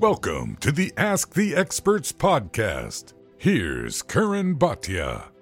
Welcome to the Ask the Experts podcast. Here's Karan Bhatia.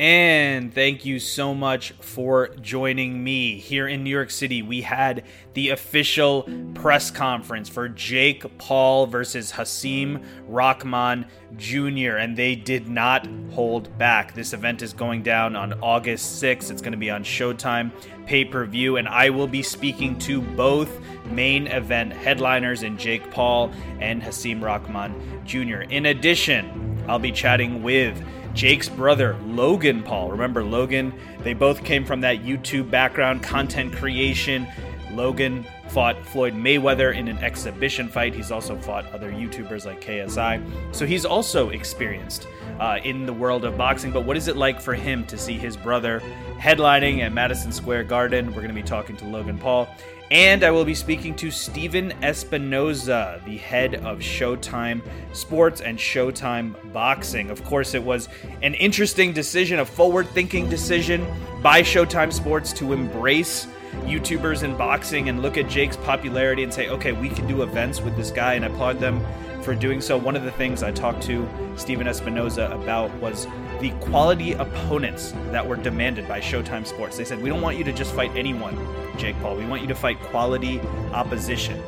And thank you so much for joining me here in New York City. We had the official press conference for Jake Paul versus Hasim Rahman Jr., and they did not hold back. This event is going down on August 6th. It's going to be on Showtime pay per view, and I will be speaking to both main event headliners in Jake Paul and Hasim Rahman Jr. In addition, I'll be chatting with Jake's brother, Logan Paul. Remember Logan? They both came from that YouTube background, content creation. Logan fought Floyd Mayweather in an exhibition fight. He's also fought other YouTubers like KSI. So he's also experienced uh, in the world of boxing. But what is it like for him to see his brother headlining at Madison Square Garden? We're going to be talking to Logan Paul. And I will be speaking to Stephen Espinoza, the head of Showtime Sports and Showtime Boxing. Of course, it was an interesting decision, a forward thinking decision by Showtime Sports to embrace YouTubers in boxing and look at Jake's popularity and say, okay, we can do events with this guy, and applaud them for doing so. One of the things I talked to Stephen Espinoza about was the quality opponents that were demanded by Showtime Sports. They said, We don't want you to just fight anyone, Jake Paul. We want you to fight quality opposition.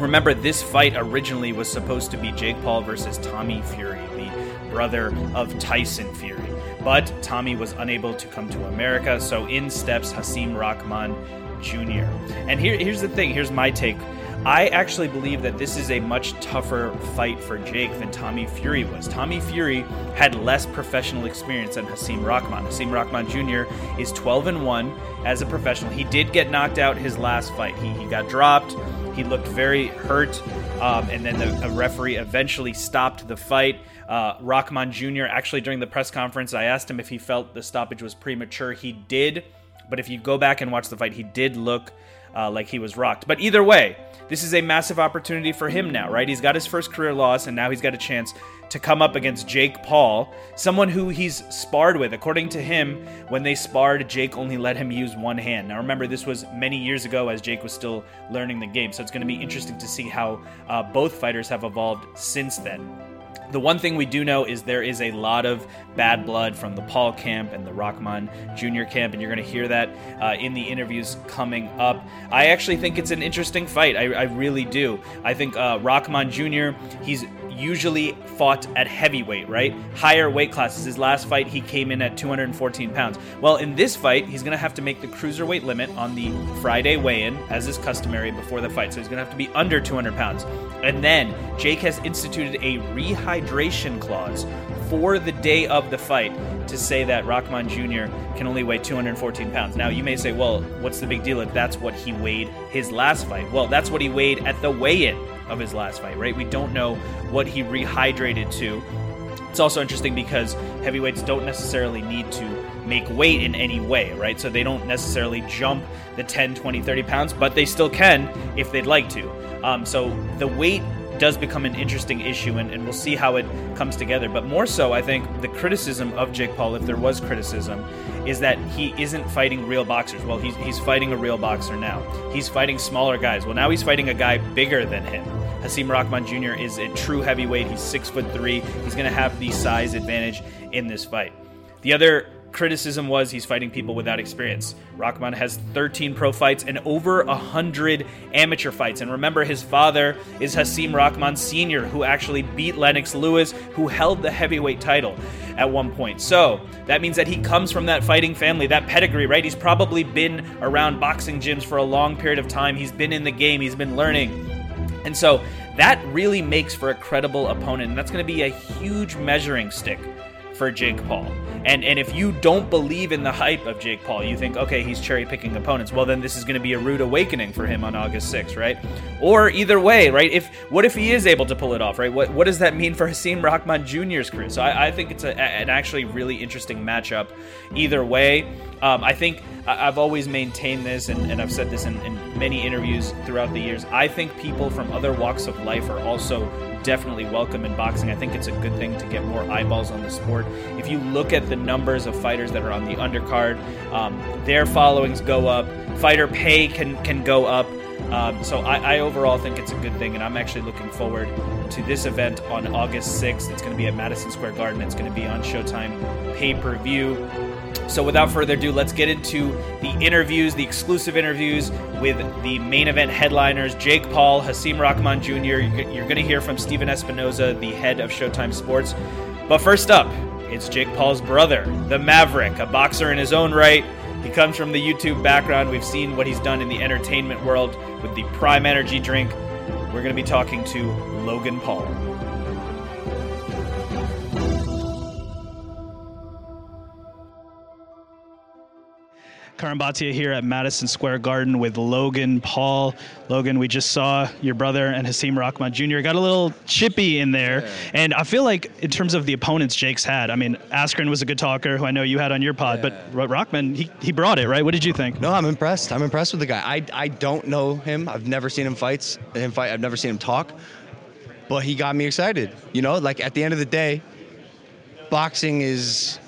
Remember, this fight originally was supposed to be Jake Paul versus Tommy Fury, the brother of Tyson Fury. But Tommy was unable to come to America, so in steps Hasim Rahman Jr. And here, here's the thing here's my take I actually believe that this is a much tougher fight for Jake than Tommy Fury was. Tommy Fury had less professional experience than Hasim Rahman. Hasim Rahman Jr. is 12 and 1 as a professional. He did get knocked out his last fight. He, he got dropped. He looked very hurt, um, and then the referee eventually stopped the fight. Uh, Rahman Jr. actually during the press conference, I asked him if he felt the stoppage was premature. He did, but if you go back and watch the fight, he did look uh, like he was rocked. But either way, this is a massive opportunity for him now, right? He's got his first career loss, and now he's got a chance to come up against Jake Paul, someone who he's sparred with. According to him, when they sparred, Jake only let him use one hand. Now, remember, this was many years ago as Jake was still learning the game, so it's going to be interesting to see how uh, both fighters have evolved since then. The one thing we do know is there is a lot of bad blood from the Paul camp and the Rahman Jr. camp, and you're going to hear that uh, in the interviews coming up. I actually think it's an interesting fight. I, I really do. I think uh, Rahman Jr. He's usually fought at heavyweight, right? Higher weight classes. His last fight, he came in at 214 pounds. Well, in this fight, he's going to have to make the cruiserweight limit on the Friday weigh in, as is customary before the fight. So he's going to have to be under 200 pounds. And then Jake has instituted a rehydration clause for the day of the fight to say that Rahman Jr. can only weigh 214 pounds. Now, you may say, well, what's the big deal if that's what he weighed his last fight? Well, that's what he weighed at the weigh in of his last fight, right? We don't know what he rehydrated to. It's also interesting because heavyweights don't necessarily need to make weight in any way, right? So they don't necessarily jump the 10, 20, 30 pounds, but they still can if they'd like to. Um, so the weight does become an interesting issue, and, and, we'll see how it comes together. But more so, I think the criticism of Jake Paul, if there was criticism, is that he isn't fighting real boxers. Well, he's, he's fighting a real boxer now. He's fighting smaller guys. Well, now he's fighting a guy bigger than him. Hasim Rahman Jr. is a true heavyweight. He's six foot three. He's going to have the size advantage in this fight. The other criticism was he's fighting people without experience. Rahman has 13 pro fights and over 100 amateur fights. And remember, his father is Hasim Rahman Sr., who actually beat Lennox Lewis, who held the heavyweight title at one point. So that means that he comes from that fighting family, that pedigree, right? He's probably been around boxing gyms for a long period of time. He's been in the game, he's been learning. And so that really makes for a credible opponent. And that's going to be a huge measuring stick for Jake Paul. And and if you don't believe in the hype of Jake Paul, you think, okay, he's cherry picking opponents. Well, then this is going to be a rude awakening for him on August 6th, right? Or either way, right? If what if he is able to pull it off, right? What what does that mean for Hasim Rahman Jr.'s career? So I, I think it's a, an actually really interesting matchup. Either way, um, I think I've always maintained this, and, and I've said this in, in many interviews throughout the years. I think people from other walks of life are also definitely welcome in boxing. I think it's a good thing to get more eyeballs on the sport. If you look at the numbers of fighters that are on the undercard, um, their followings go up. Fighter pay can can go up. Um, so I, I overall think it's a good thing, and I'm actually looking forward to this event on August 6th. It's going to be at Madison Square Garden. It's going to be on Showtime pay per view. So, without further ado, let's get into the interviews, the exclusive interviews with the main event headliners Jake Paul, Hasim Rahman Jr. You're going to hear from Stephen Espinoza, the head of Showtime Sports. But first up, it's Jake Paul's brother, the Maverick, a boxer in his own right. He comes from the YouTube background. We've seen what he's done in the entertainment world with the Prime Energy drink. We're going to be talking to Logan Paul. Karan Bhatia here at Madison Square Garden with Logan Paul. Logan, we just saw your brother and Hasim Rahman Jr. got a little chippy in there. Yeah. And I feel like, in terms of the opponents Jake's had, I mean, Askren was a good talker who I know you had on your pod, yeah. but Rahman, he, he brought it, right? What did you think? No, I'm impressed. I'm impressed with the guy. I, I don't know him. I've never seen him fights. Him fight. I've never seen him talk. But he got me excited. You know, like at the end of the day, boxing is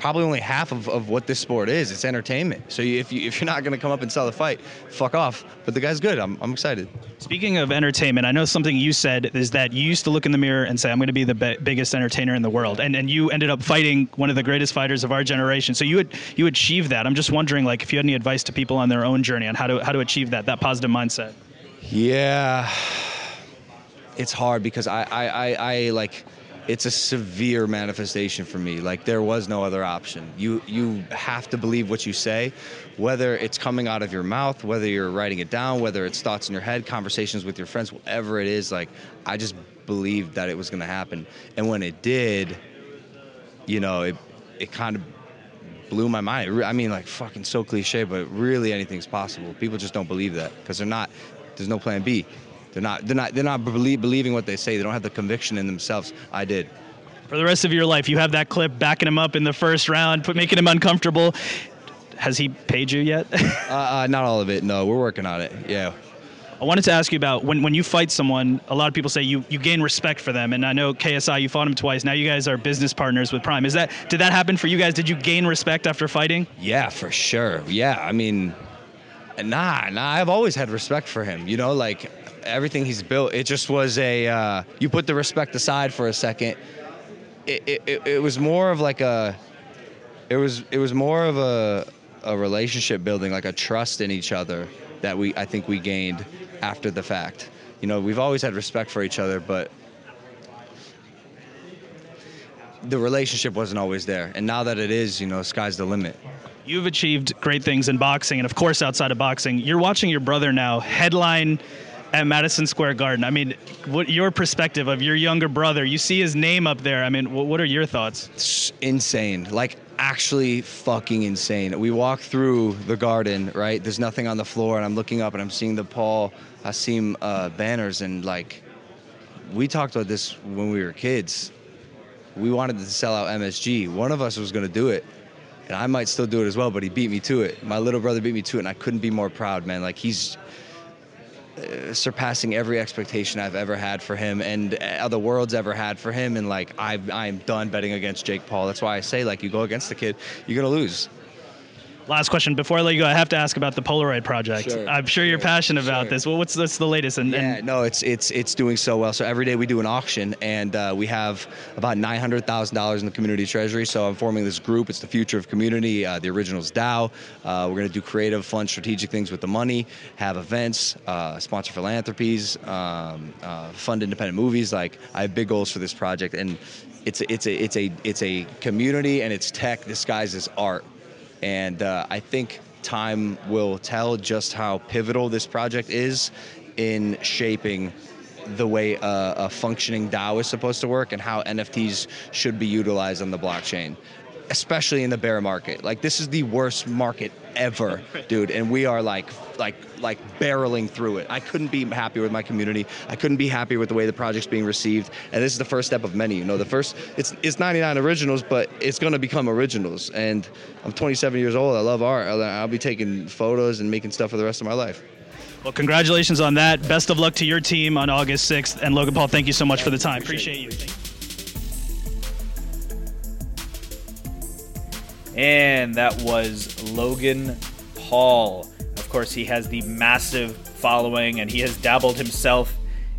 probably only half of, of what this sport is. It's entertainment. So if, you, if you're not going to come up and sell the fight, fuck off. But the guy's good. I'm, I'm excited. Speaking of entertainment, I know something you said is that you used to look in the mirror and say, I'm going to be the be- biggest entertainer in the world. And, and you ended up fighting one of the greatest fighters of our generation. So you would you achieved that. I'm just wondering, like, if you had any advice to people on their own journey on how to, how to achieve that, that positive mindset. Yeah. It's hard because I, I, I, I like – it's a severe manifestation for me. Like there was no other option. You you have to believe what you say, whether it's coming out of your mouth, whether you're writing it down, whether it's thoughts in your head, conversations with your friends, whatever it is. Like I just believed that it was going to happen, and when it did, you know, it it kind of blew my mind. I mean, like fucking so cliche, but really anything's possible. People just don't believe that because they're not. There's no plan B. They're not. They're not. They're not believe, believing what they say. They don't have the conviction in themselves. I did. For the rest of your life, you have that clip backing him up in the first round, put making him uncomfortable. Has he paid you yet? uh, uh, not all of it. No, we're working on it. Yeah. I wanted to ask you about when, when you fight someone, a lot of people say you, you gain respect for them. And I know KSI, you fought him twice. Now you guys are business partners with Prime. Is that did that happen for you guys? Did you gain respect after fighting? Yeah, for sure. Yeah, I mean, nah, nah. I've always had respect for him. You know, like everything he's built. It just was a uh, you put the respect aside for a second. It, it, it was more of like a it was it was more of a a relationship building, like a trust in each other that we I think we gained after the fact. You know, we've always had respect for each other, but the relationship wasn't always there. And now that it is, you know, sky's the limit. You've achieved great things in boxing and of course outside of boxing. You're watching your brother now headline at Madison Square Garden. I mean, what your perspective of your younger brother? You see his name up there. I mean, what, are your thoughts? It's insane. Like actually fucking insane. We walk through the garden, right? There's nothing on the floor, and I'm looking up and I'm seeing the Paul Hasim uh, banners, and like, we talked about this when we were kids. We wanted to sell out MSG. One of us was going to do it, and I might still do it as well, but he beat me to it. My little brother beat me to it, and I couldn't be more proud, man. Like he's uh, surpassing every expectation I've ever had for him and uh, the world's ever had for him. And like I, I'm done betting against Jake Paul. That's why I say like you go against the kid, you're gonna lose. Last question before I let you go, I have to ask about the Polaroid project. Sure, I'm sure you're passionate about sure. this. Well, what's what's the latest? And, yeah, and no, it's it's it's doing so well. So every day we do an auction, and uh, we have about nine hundred thousand dollars in the community treasury. So I'm forming this group. It's the future of community. Uh, the originals DAO. Uh, we're going to do creative, fun, strategic things with the money. Have events, uh, sponsor philanthropies, um, uh, fund independent movies. Like I have big goals for this project, and it's a, it's a it's a it's a community and it's tech disguised as art and uh, I think time will tell just how pivotal this project is in shaping the way a, a, functioning DAO is supposed to work and how NFTs should be utilized on the blockchain especially in the bear market. Like this is the worst market ever, dude, and we are like like like barreling through it. I couldn't be happier with my community. I couldn't be happier with the way the project's being received. And this is the first step of many. You know, the first it's it's 99 originals, but it's going to become originals. And I'm 27 years old. I love art. I'll, I'll be taking photos and making stuff for the rest of my life. Well, congratulations on that. Best of luck to your team on August 6th. And Logan Paul, thank you so much for the time. Appreciate you. And that was Logan Paul. Of course, he has the massive following and he has dabbled himself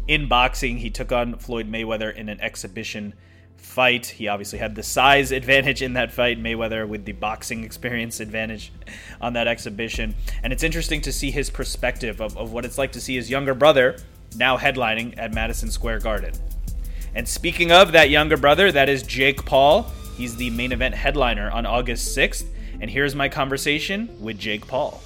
in boxing. He took on Floyd Mayweather in an exhibition fight. He obviously had the size advantage in that fight, Mayweather with the boxing experience advantage on that exhibition. And it's interesting to see his perspective of, of what it's like to see his younger brother now headlining at Madison Square Garden. And speaking of that younger brother, that is Jake Paul. He's the main event headliner on August 6th. And here's my conversation with Jake Paul.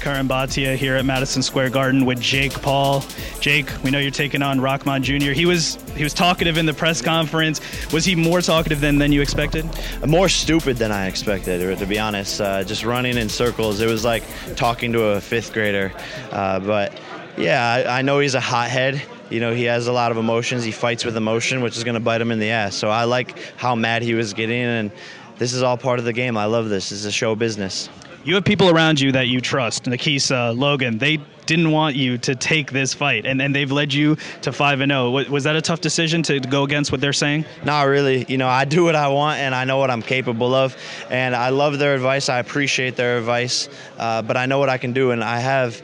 Karan Bhatia here at Madison Square Garden with Jake Paul. Jake, we know you're taking on Rahman Jr. He was he was talkative in the press conference. Was he more talkative than, than you expected? More stupid than I expected, to be honest. Uh, just running in circles. It was like talking to a fifth grader. Uh, but yeah, I, I know he's a hothead you know, he has a lot of emotions. He fights with emotion, which is going to bite him in the ass. So I like how mad he was getting, and this is all part of the game. I love this. This is a show business. You have people around you that you trust, Nakisa, Logan. They didn't want you to take this fight, and, and they've led you to 5 and 0. Was that a tough decision to go against what they're saying? Not really. You know, I do what I want, and I know what I'm capable of, and I love their advice. I appreciate their advice, uh, but I know what I can do, and I have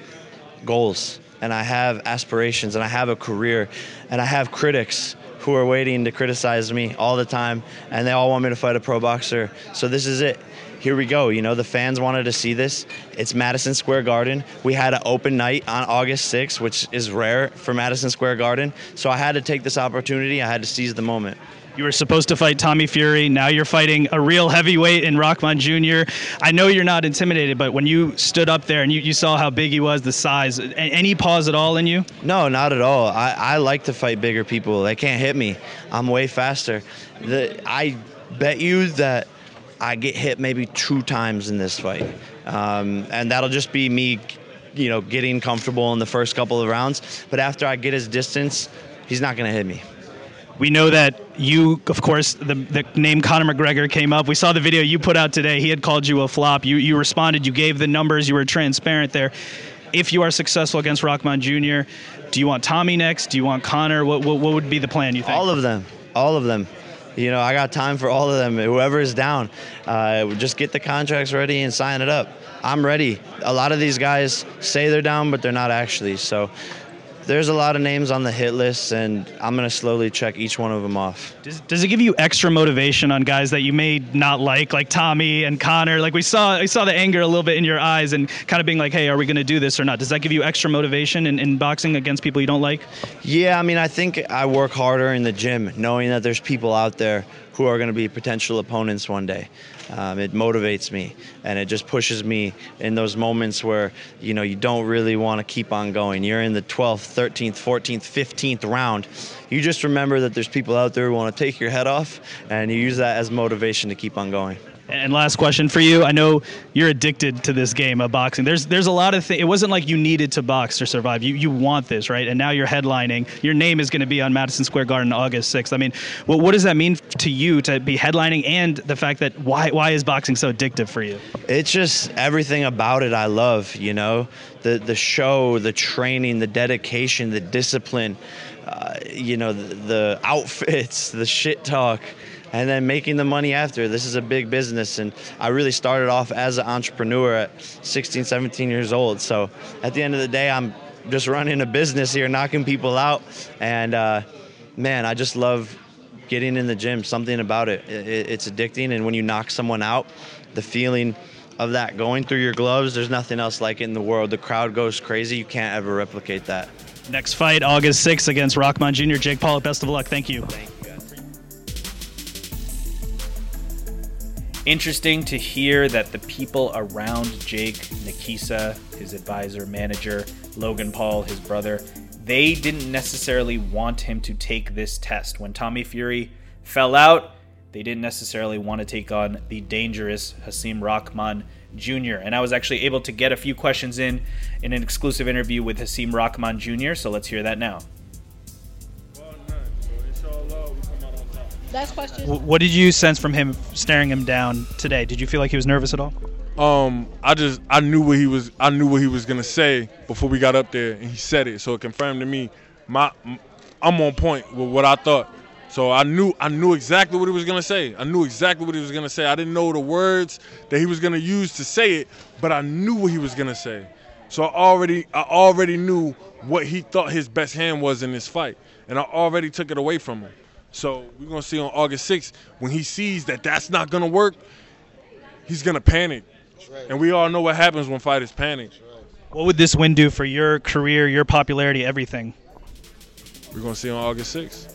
goals, and I have aspirations, and I have a career, and I have critics who are waiting to criticize me all the time, and they all want me to fight a pro boxer. So this is it here we go. You know, the fans wanted to see this. It's Madison Square Garden. We had an open night on August 6th, which is rare for Madison Square Garden. So I had to take this opportunity. I had to seize the moment. You were supposed to fight Tommy Fury. Now you're fighting a real heavyweight in Rahman Jr. I know you're not intimidated, but when you stood up there and you, you saw how big he was, the size, any pause at all in you? No, not at all. I, I like to fight bigger people. They can't hit me. I'm way faster. The, I bet you that I get hit maybe two times in this fight, um, and that'll just be me, you know, getting comfortable in the first couple of rounds. But after I get his distance, he's not going to hit me. We know that you, of course, the, the name Conor McGregor came up. We saw the video you put out today. He had called you a flop. You, you responded, you gave the numbers, you were transparent there. If you are successful against Rahman Jr., do you want Tommy next? Do you want Conor? What, what, what would be the plan, you think? All of them. All of them you know, I got time for all of them. Whoever is down, uh, just get the contracts ready and sign it up. I'm ready. A lot of these guys say they're down, but they're not actually. So there's a lot of names on the hit list, and I'm going to slowly check each one of them off. Does, does it give you extra motivation on guys that you may not like, like Tommy and Connor? Like we saw, we saw the anger a little bit in your eyes, and kind of being like, "Hey, are we going to do this or not?" Does that give you extra motivation in, in boxing against people you don't like? Yeah, I mean, I think I work harder in the gym, knowing that there's people out there who are going to be potential opponents one day. Um, it motivates me and it just pushes me in those moments where you know you don't really want to keep on going. You're in the 12th, 13th, 14th, 15th round. You just remember that there's people out there who want to take your head off, and you use that as motivation to keep on going. And last question for you. I know you're addicted to this game of boxing. There's there's a lot of things. It wasn't like you needed to box to survive. You you want this, right? And now you're headlining. Your name is going to be on Madison Square Garden August 6th. I mean, what what does that mean to you to be headlining and the fact that why why is boxing so addictive for you? It's just everything about it I love, you know. The the show, the training, the dedication, the discipline, uh, you know, the, the outfits, the shit talk and then making the money after. This is a big business, and I really started off as an entrepreneur at 16, 17 years old. So at the end of the day, I'm just running a business here, knocking people out, and uh, man, I just love getting in the gym. Something about it. it, it's addicting, and when you knock someone out, the feeling of that going through your gloves, there's nothing else like it in the world. The crowd goes crazy. You can't ever replicate that. Next fight, August 6th against Rahman Jr. Jake Paul, best of luck. Thank you. Thank you. Interesting to hear that the people around Jake, Nakisa, his advisor, manager, Logan Paul, his brother, they didn't necessarily want him to take this test. When Tommy Fury fell out, they didn't necessarily want to take on the dangerous Hasim Rahman Jr. And I was actually able to get a few questions in in an exclusive interview with Hasim Rahman Jr., so let's hear that now. Last question. What did you sense from him staring him down today? Did you feel like he was nervous at all? Um, I just I knew what he was I knew what he was gonna say before we got up there, and he said it, so it confirmed to me my I'm on point with what I thought So I knew I knew exactly what he was gonna say. I knew exactly what he was gonna say. I didn't know the words that he was gonna use to say it, but I knew what he was gonna say. So I already I already knew what he thought his best hand was in this fight, and I already took it away from him. So we're gonna see on August 6th when he sees that that's not gonna work, he's gonna panic, and we all know what happens when fighters panic. What would this win do for your career, your popularity, everything? We're gonna see on August 6th.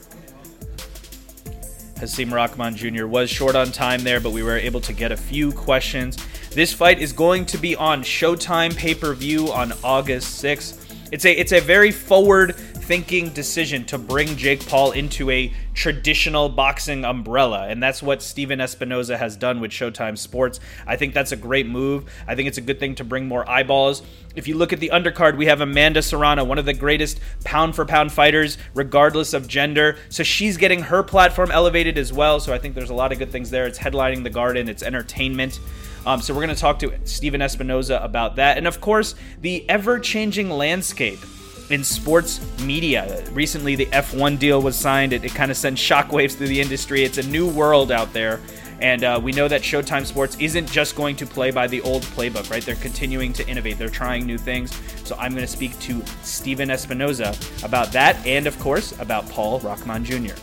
Hasim Rahman Jr. was short on time there, but we were able to get a few questions. This fight is going to be on Showtime pay per view on August 6th. It's a it's a very forward thinking decision to bring Jake Paul into a traditional boxing umbrella. And that's what Stephen Espinoza has done with Showtime Sports. I think that's a great move. I think it's a good thing to bring more eyeballs. If you look at the undercard, we have Amanda Serrano, one of the greatest pound for pound fighters, regardless of gender. So she's getting her platform elevated as well. So I think there's a lot of good things there. It's headlining the garden, it's entertainment. Um, so we're going to talk to Stephen Espinoza about that. And of course, the ever changing landscape in sports media. Recently, the F1 deal was signed. It, it kind of sends shockwaves through the industry. It's a new world out there. And uh, we know that Showtime Sports isn't just going to play by the old playbook, right? They're continuing to innovate. They're trying new things. So I'm going to speak to Stephen Espinoza about that and, of course, about Paul Rahman Jr.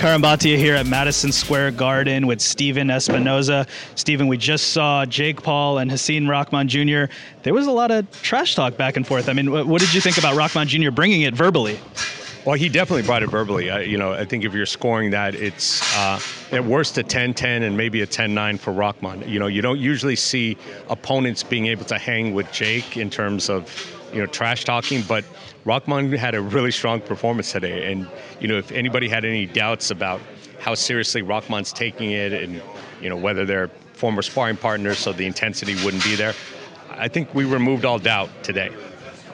Karan Bhatia here at Madison Square Garden with Stephen Espinoza. Stephen, we just saw Jake Paul and Hasim Rahman Jr. There was a lot of trash talk back and forth. I mean, what, did you think about Rahman Jr. bringing it verbally? Well, he definitely brought it verbally. I, you know, I think if you're scoring that, it's uh, at worst a 10-10 and maybe a 10-9 for Rahman. You know, you don't usually see opponents being able to hang with Jake in terms of you know trash talking, but Rahman had a really strong performance today. And you know, if anybody had any doubts about how seriously Rahman's taking it, and you know whether they're former sparring partners, so the intensity wouldn't be there, I think we removed all doubt today.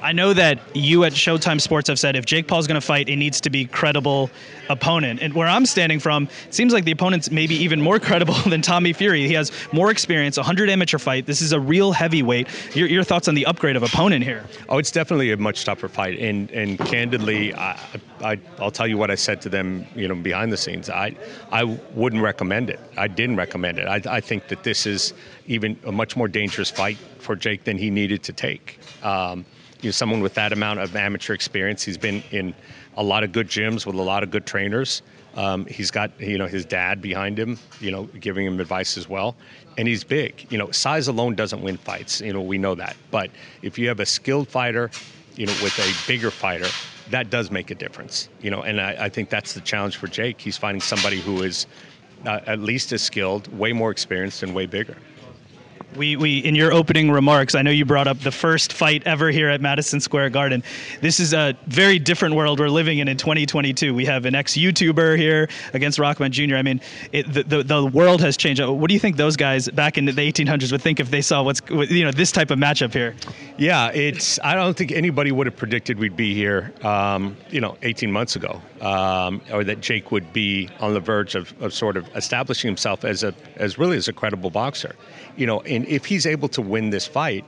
I know that you at Showtime Sports have said if Jake Paul's going to fight, it needs to be credible opponent. And where I'm standing from, it seems like the opponent's maybe even more credible than Tommy Fury. He has more experience, 100 amateur fight. This is a real heavyweight. Your, your thoughts on the upgrade of opponent here? Oh, it's definitely a much tougher fight. And and candidly, I, I I'll tell you what I said to them, you know, behind the scenes. I I wouldn't recommend it. I didn't recommend it. I, I think that this is even a much more dangerous fight for Jake than he needed to take. Um, you know, someone with that amount of amateur experience. He's been in a lot of good gyms with a lot of good trainers. Um, he's got you know his dad behind him, you know, giving him advice as well, and he's big. You know, size alone doesn't win fights. You know, we know that. But if you have a skilled fighter, you know, with a bigger fighter, that does make a difference. You know, and I, I think that's the challenge for Jake. He's finding somebody who is uh, at least as skilled, way more experienced, and way bigger. We, we in your opening remarks, I know you brought up the first fight ever here at Madison Square Garden. This is a very different world we're living in in 2022. We have an ex-YouTuber here against Rahman Jr. I mean, it, the, the, the world has changed. What do you think those guys back in the 1800s would think if they saw what's you know this type of matchup here? Yeah, it's. I don't think anybody would have predicted we'd be here, um, you know, 18 months ago, um, or that Jake would be on the verge of, of sort of establishing himself as a as really as a credible boxer. You know, if he's able to win this fight,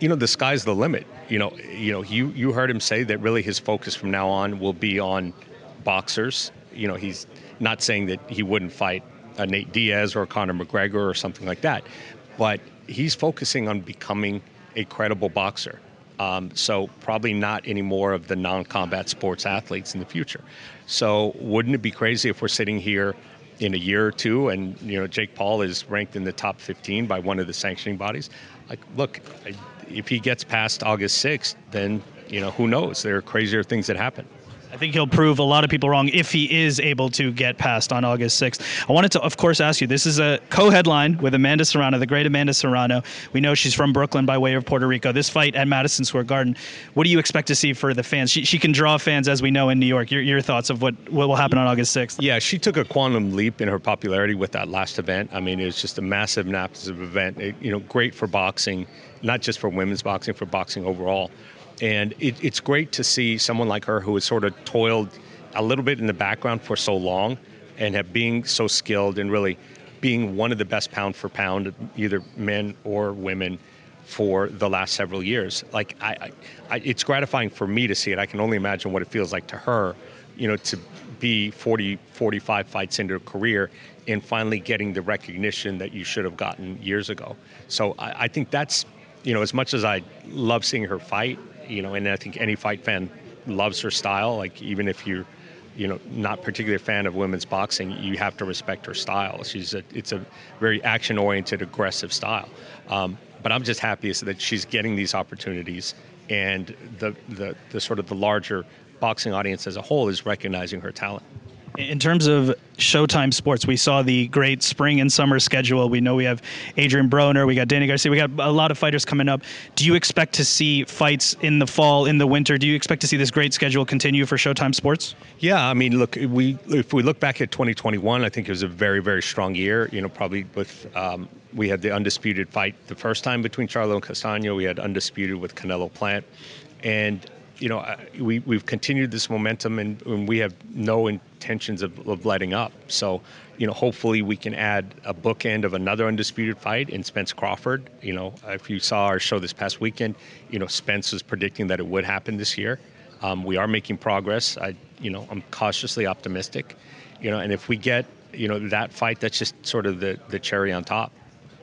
you know, the sky's the limit. You know, you know, you you heard him say that really his focus from now on will be on boxers. You know, he's not saying that he wouldn't fight a Nate Diaz or Conor McGregor or something like that, but he's focusing on becoming a credible boxer. Um, so probably not any more of the non-combat sports athletes in the future. So wouldn't it be crazy if we're sitting here in a year or two, and you know Jake Paul is ranked in the top 15 by one of the sanctioning bodies. Like, look, if he gets past August 6th, then you know who knows? There are crazier things that happen. I think he'll prove a lot of people wrong if he is able to get past on August 6th. I wanted to, of course, ask you this is a co headline with Amanda Serrano, the great Amanda Serrano. We know she's from Brooklyn by way of Puerto Rico. This fight at Madison Square Garden, what do you expect to see for the fans? She, she can draw fans, as we know, in New York. Your, your thoughts of what, what will happen on August 6th? Yeah, she took a quantum leap in her popularity with that last event. I mean, it was just a massive, massive event. It, you know, great for boxing, not just for women's boxing, for boxing overall. And it, it's great to see someone like her who has sort of toiled a little bit in the background for so long and have being so skilled and really being one of the best pound for pound, either men or women, for the last several years. Like I, I, it's gratifying for me to see it. I can only imagine what it feels like to her, you know, to be 40, 45 fights into a career and finally getting the recognition that you should have gotten years ago. So I, I think that's, you know, as much as I love seeing her fight, you know, and I think any fight fan loves her style, like even if you're, you know, not particularly a fan of women's boxing, you have to respect her style. She's a, it's a very action-oriented, aggressive style. Um, but I'm just happy that she's getting these opportunities, and the, the, the sort of the larger boxing audience as a whole is recognizing her talent. In terms of Showtime Sports, we saw the great spring and summer schedule. We know we have Adrian Broner, we got Danny Garcia, we got a lot of fighters coming up. Do you expect to see fights in the fall, in the winter? Do you expect to see this great schedule continue for Showtime Sports? Yeah, I mean, look, we if we look back at 2021, I think it was a very, very strong year. You know, probably with um, we had the undisputed fight the first time between Charlo and Castaño. We had undisputed with Canelo Plant, and you know, we, we've continued this momentum and, and we have no intentions of, of, letting up. So, you know, hopefully we can add a bookend of another undisputed fight in Spence Crawford. You know, if you saw our show this past weekend, you know, Spence was predicting that it would happen this year. Um, we are making progress. I, you know, I'm cautiously optimistic. You know, and if we get, you know, that fight, that's just sort of the, the cherry on top.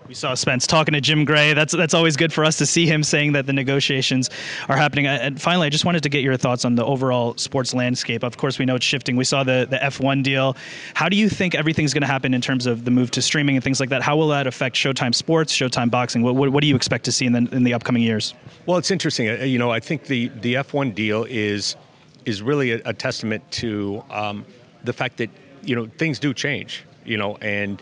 We saw Spence talking to Jim Gray. That's that's always good for us to see him saying that the negotiations are happening. And finally, I just wanted to get your thoughts on the overall sports landscape. Of course, we know it's shifting. We saw the the F1 deal. How do you think everything's going to happen in terms of the move to streaming and things like that? How will that affect Showtime Sports, Showtime Boxing? What what, what do you expect to see in the in the upcoming years? Well, it's interesting. Uh, you know, I think the the F1 deal is is really a, a testament to um, the fact that you know things do change. You know, and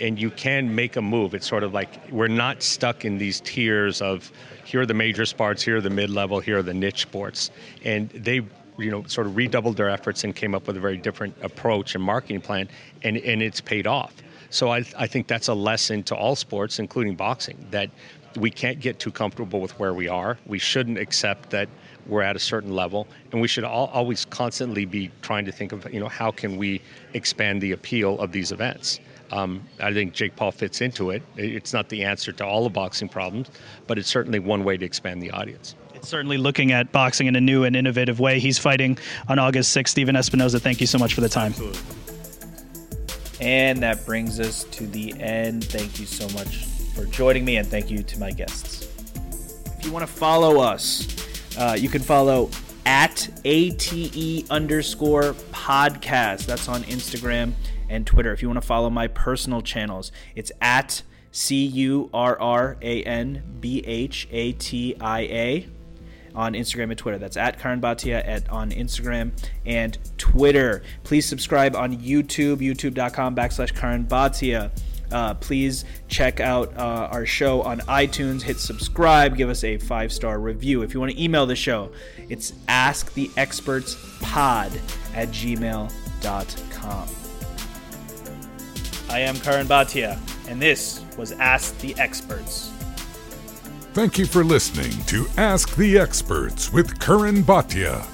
and you can make a move. It's sort of like we're not stuck in these tiers of here are the major sports, here are the mid-level, here are the niche sports, and they you know sort of redoubled their efforts and came up with a very different approach and marketing plan, and and it's paid off. So I I think that's a lesson to all sports, including boxing, that we can't get too comfortable with where we are. We shouldn't accept that we're at a certain level, and we should all, always constantly be trying to think of you know how can we expand the appeal of these events. Um, I think Jake Paul fits into it. It's not the answer to all the boxing problems, but it's certainly one way to expand the audience. It's certainly looking at boxing in a new and innovative way. He's fighting on August 6th. Stephen Espinoza, thank you so much for the time. Absolutely. And that brings us to the end. Thank you so much for joining me, and thank you to my guests. If you want to follow us, uh, you can follow at ATE underscore podcast. That's on Instagram and Twitter. If you want to follow my personal channels, it's at C U R R A N B H A T I A on Instagram and Twitter. That's at Karan Bhatia at on Instagram and Twitter. Please subscribe on YouTube, youtube.com backslash Karan Bhatia. Uh, please check out uh, our show on iTunes. Hit subscribe. Give us a five star review. If you want to email the show, it's asktheexpertspod at gmail.com. I am Karan Bhatia, and this was Ask the Experts. Thank you for listening to Ask the Experts with Karan Bhatia.